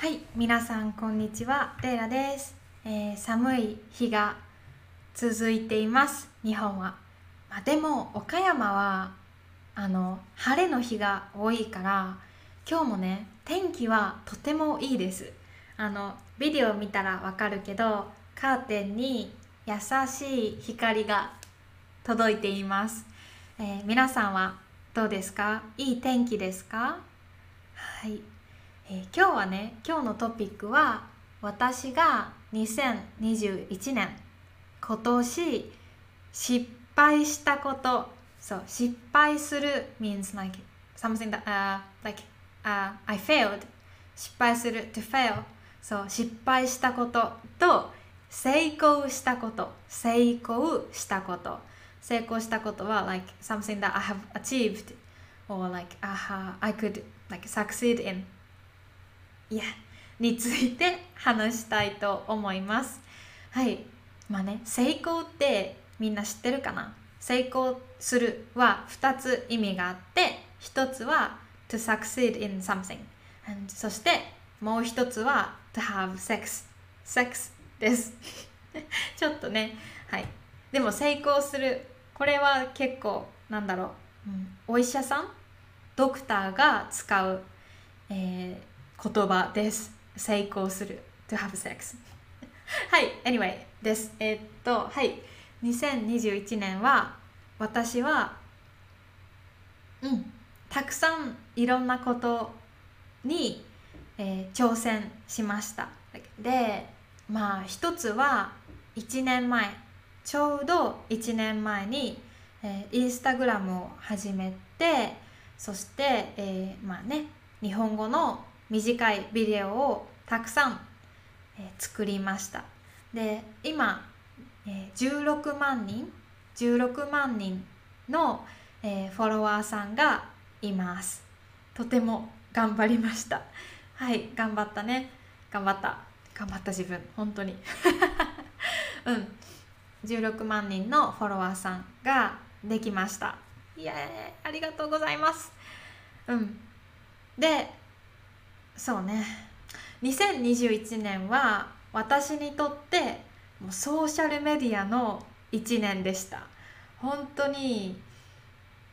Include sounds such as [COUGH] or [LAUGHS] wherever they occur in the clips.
はい、皆さんこんにちは、レイラです、えー寒い日が続いています、日本は。まあ、でも岡山はあの晴れの日が多いから、今日もね天気はとてもいいです。あのビデオ見たらわかるけど、カーテンに優しい光が届いています。えー皆さんはどうですか？いい天気ですか？はい。えー今日はね今日のトピックは私が2021年今年失敗したことそう失敗する means like something that、uh, like、uh, I failed 失敗する to fail そう失敗したことと成功したこと成功したこと成功したことは like something that I have achieved or like、uh, I could like succeed in いやについて話したいと思います。はい。まあね成功ってみんな知ってるかな？成功するは2つ意味があって1つは to succeed in something そしてもう1つは to have sex sex です。[LAUGHS] ちょっとね。はい。でも成功する。これは結構なんだろう、うん、お医者さん？ドクターが使う、えー言葉です。成功する。To have sex はい anyway です。えーっとはい。2021年は私はうん。たくさんいろんなことに、えー挑戦しました。でまあ一つは1年前。ちょうど1年前に、えーインスタグラムを始めてそして、えーまあね日本語の短いビデオをたくさん、作りました。で今、え16万人16万人の、フォロワーさんがいます。とても頑張りました。[LAUGHS] はい頑張ったね。頑張った。頑張った自分。本当に。[LAUGHS] うん。16万人のフォロワーさんができました。イエーイ。ありがとうございます。うん。でそうね。2021年は私にとってもうソーシャルメディアの1年でした。本当に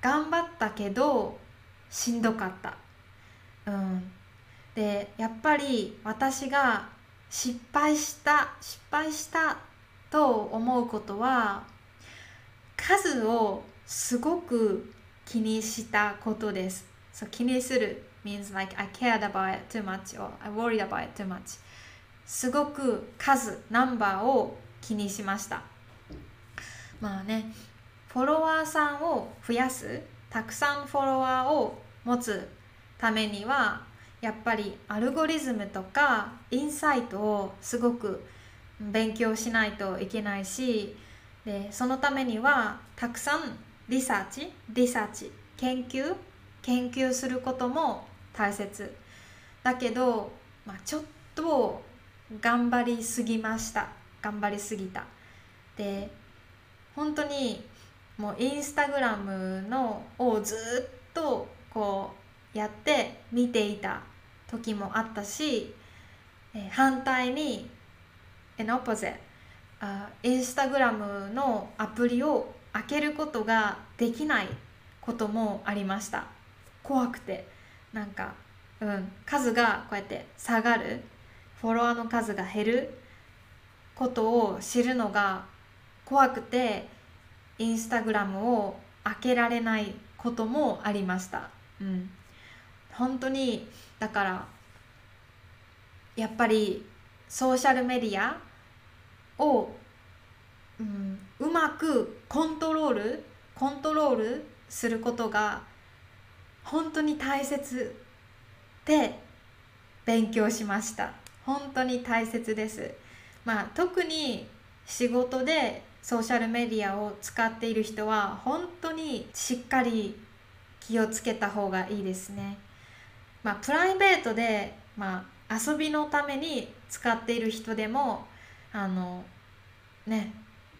頑張ったけどしんどかった。うん。でやっぱり私が失敗した失敗したと思うことは数をすごく気にしたことです。そう気にする。Means like I cared about it too much or I worried about it too much. すごく数ナンバーを気にしました。まあねフォロワーさんを増やす。たくさんフォロワーを持つためにはやっぱりアルゴリズムとかインサイトをすごく勉強しないといけないしでそのためにはたくさんリサーチリサーチ研究研究することも大切。だけど、まあ、ちょっと頑張りすぎました。頑張りすぎた。で本当にもうインスタグラムのをずっとこうやって見ていた時もあったし、え反対に in opposite あインスタグラムのアプリを開けることができないこともありました。怖くて。なんか、うん、数がこうやって下がる。フォロワーの数が減ることを知るのが怖くてインスタグラムを開けられないこともありました、うん、本当にだからやっぱりソーシャルメディアを、うん、うまくコントロールコントロールすることが本当に大切で勉強しました。本当に大切です。まあ特に仕事でソーシャルメディアを使っている人は本当にしっかり気をつけた方がいいですね。まあプライベートでまあ遊びのために使っている人でもあのね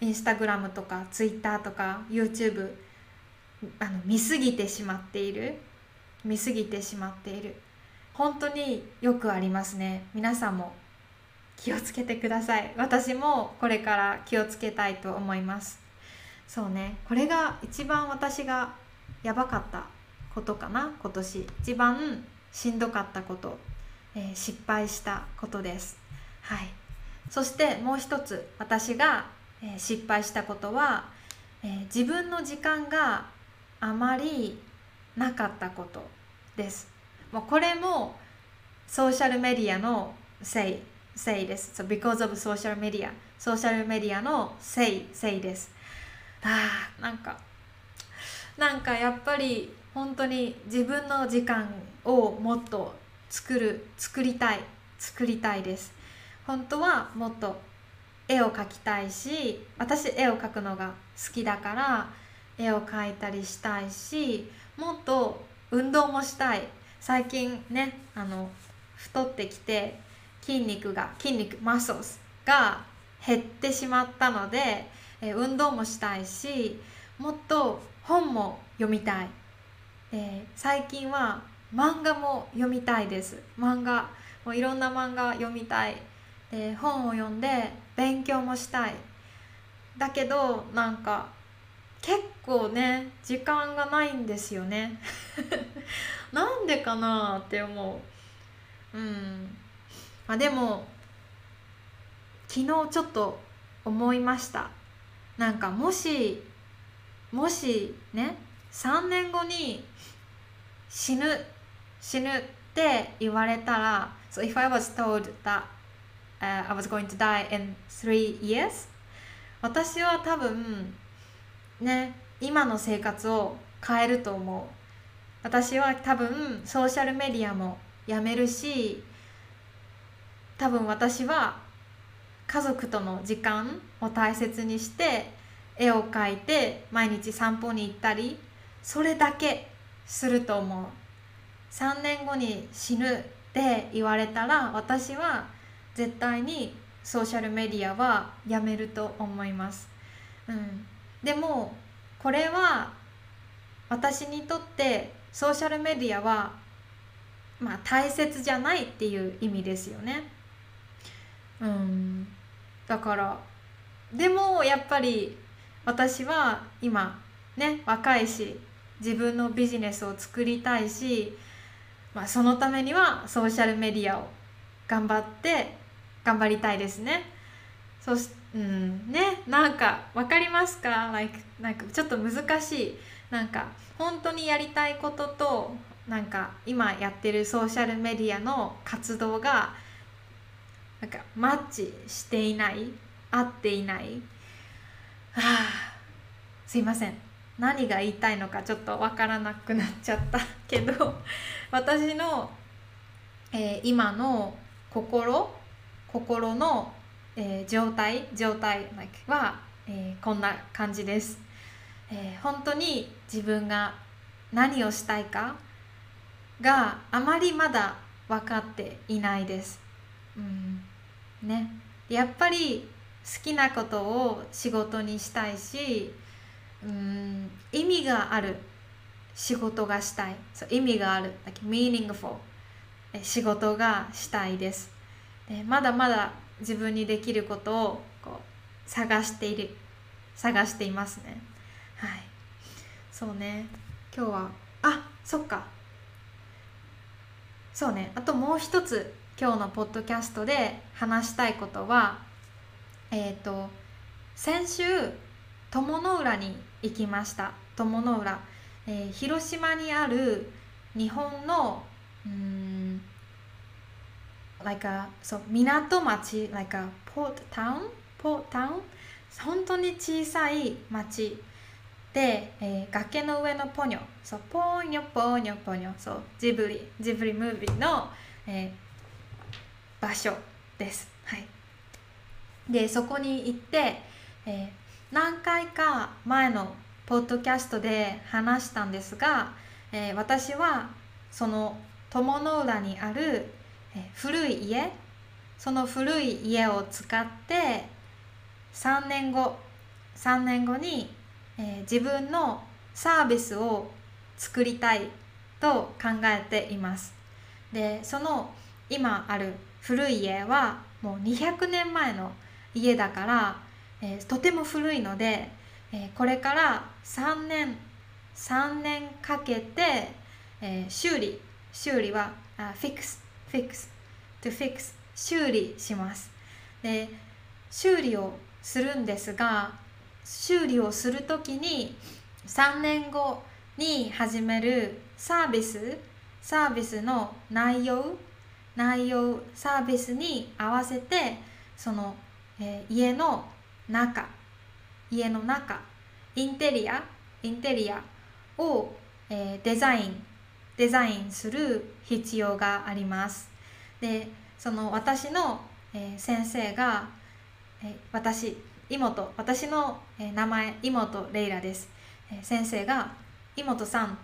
インスタグラムとかツイッターとか YouTube あの見すぎてしまっている。見すぎてしまっている。本当によくありますね。皆さんも気をつけてください。私もこれから気をつけたいと思います。そうね。これが一番私がやばかったことかな。今年。一番しんどかったこと、えー、失敗したことです。はい。そしてもう一つ。私が、えー、失敗したことは、えー、自分の時間があまりなかったことですもうこれもソーシャルメディアのせいせいです。So because of social media ソーシャルメディアのせいせいです。ああなんかなんかやっぱり本当に自分の時間をもっと作る作りたい作りたいです本当はもっと絵を描きたいし私絵を描くのが好きだから絵を描いたりしたいしもっと運動もしたい。最近ねあの太ってきて筋肉が筋肉マッソスが減ってしまったので、え運動もしたいしもっと本も読みたい、え最近は漫画も読みたいです。漫画もういろんな漫画読みたい、え本を読んで勉強もしたい。だけどなんか結構ね時間がないんですよね。[LAUGHS] なんでかなって思う。うん。まあでも昨日ちょっと思いました。なんかもしもしね3年後に死ぬ死ぬって言われたら So if I was told that、uh, I was going to die in three years 私は多分ね今の生活を変えると思う。私は多分ソーシャルメディアもやめるし多分私は家族との時間を大切にして絵を描いて毎日散歩に行ったりそれだけすると思う。3年後に死ぬって言われたら私は絶対にソーシャルメディアはやめると思います、うん、でもこれは私にとってソーシャルメディアはまあ大切じゃないっていう意味ですよね。うん、だからでもやっぱり私は今ね若いし自分のビジネスを作りたいし、まあ、そのためにはソーシャルメディアを頑張って頑張りたいですね。そしうん。ねなんか分かりますか？Like, なんかちょっと難しい。なんか本当にやりたいこととなんか今やってるソーシャルメディアの活動がなんかマッチしていない合っていない。はあすいません。何が言いたいのかちょっと分からなくなっちゃった [LAUGHS] けど私の、えー、今の心心のえー、状態状態は、えー、こんな感じです、えー、本当に自分が何をしたいかがあまりまだ分かっていないです、うん。ね、やっぱり好きなことを仕事にしたいし、うん、意味がある仕事がしたい。そう意味がある。Like meaningful 仕事がしたいです。でまだまだ自分にできることをこう探している探していますね。はい。そうね。今日はあそっか。そうね。あともう一つ今日のポッドキャストで話したいことはえっ、ー、と先週友の浦に行きました。友の浦、えー、広島にある日本のうん like a そう港町 like a port town port town? 本当に小さい町。で、えー、崖の上のポニョ。そうポニョポニョポニョそうジブリジブリムービーの、えー、場所です。はい。でそこに行って、えー、何回か前のポッドキャストで話したんですが、えー、私はその友の浦にある古い家その古い家を使って3年後3年後に、え、自分のサービスを作りたいと考えています。でその今ある古い家はもう200年前の家だから、え、とても古いので、え、これから3年3年かけて、え、修理修理はあ fix fix to fix 修理します。で修理をするんですが修理をする時に3年後に始めるサービスサービスの内容内容サービスに合わせてその、えー、家の中家の中インテリアインテリアを、えー、デザインデザインする必要があります。でその私の、え、先生が、え、私妹私の、え、名前妹レイラです、え、先生が妹さん、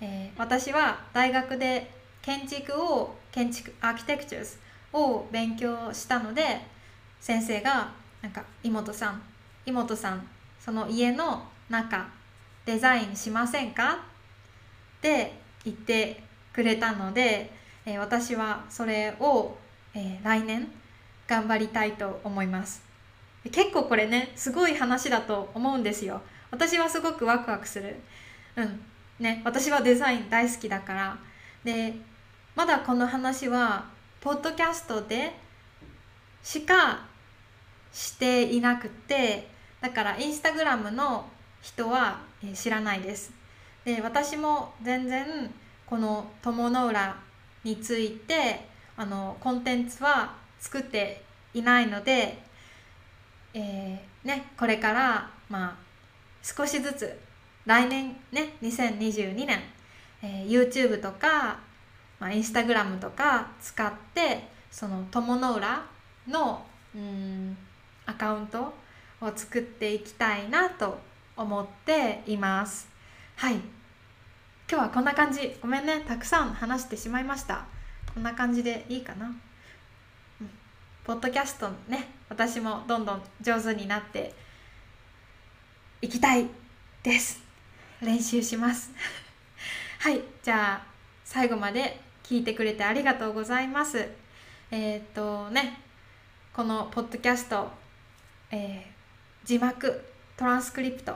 え、私は大学で建築を建築アーキテクチャーズを勉強したので先生がなんか妹さん妹さんその家の中デザインしませんか？って言ってくれたので、えー、私はそれを、えー、来年頑張りたいと思います。結構これねすごい話だと思うんですよ。私はすごくワクワクする。うん。ね私はデザイン大好きだから。でまだこの話はポッドキャストでしかしていなくてだからインスタグラムの人は知らないです。で私も全然この友の浦についてあのコンテンツは作っていないので、えー、ね、これからまあ少しずつ来年ね2022年、えー、YouTube とかまあ、インスタグラムとか使ってその友の浦のうんアカウントを作っていきたいなと思っています。はい。今日はこんな感じ。ごめんね。たくさん話してしまいました。こんな感じでいいかな、うん、ポッドキャストね私もどんどん上手になっていきたいです。練習します。[LAUGHS] はいじゃあ最後まで聞いてくれてありがとうございます。えー、っとね、このポッドキャスト、えー、字幕、トランスクリプト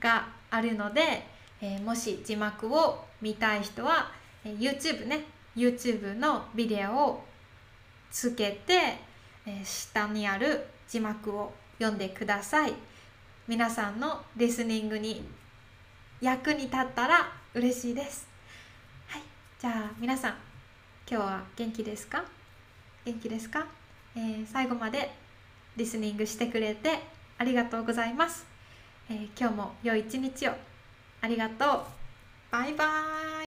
があるので、えー、もし字幕を見たい人は、え YouTube ね、YouTube のビデオをつけて、え下にある字幕を読んでください。皆さんのリスニングに役に立ったら嬉しいです。はい、じゃあ皆さん今日は元気ですか？元気ですか、えー、最後までリスニングしてくれてありがとうございます、えー、今日も良い一日をありがとう。バイバーイ。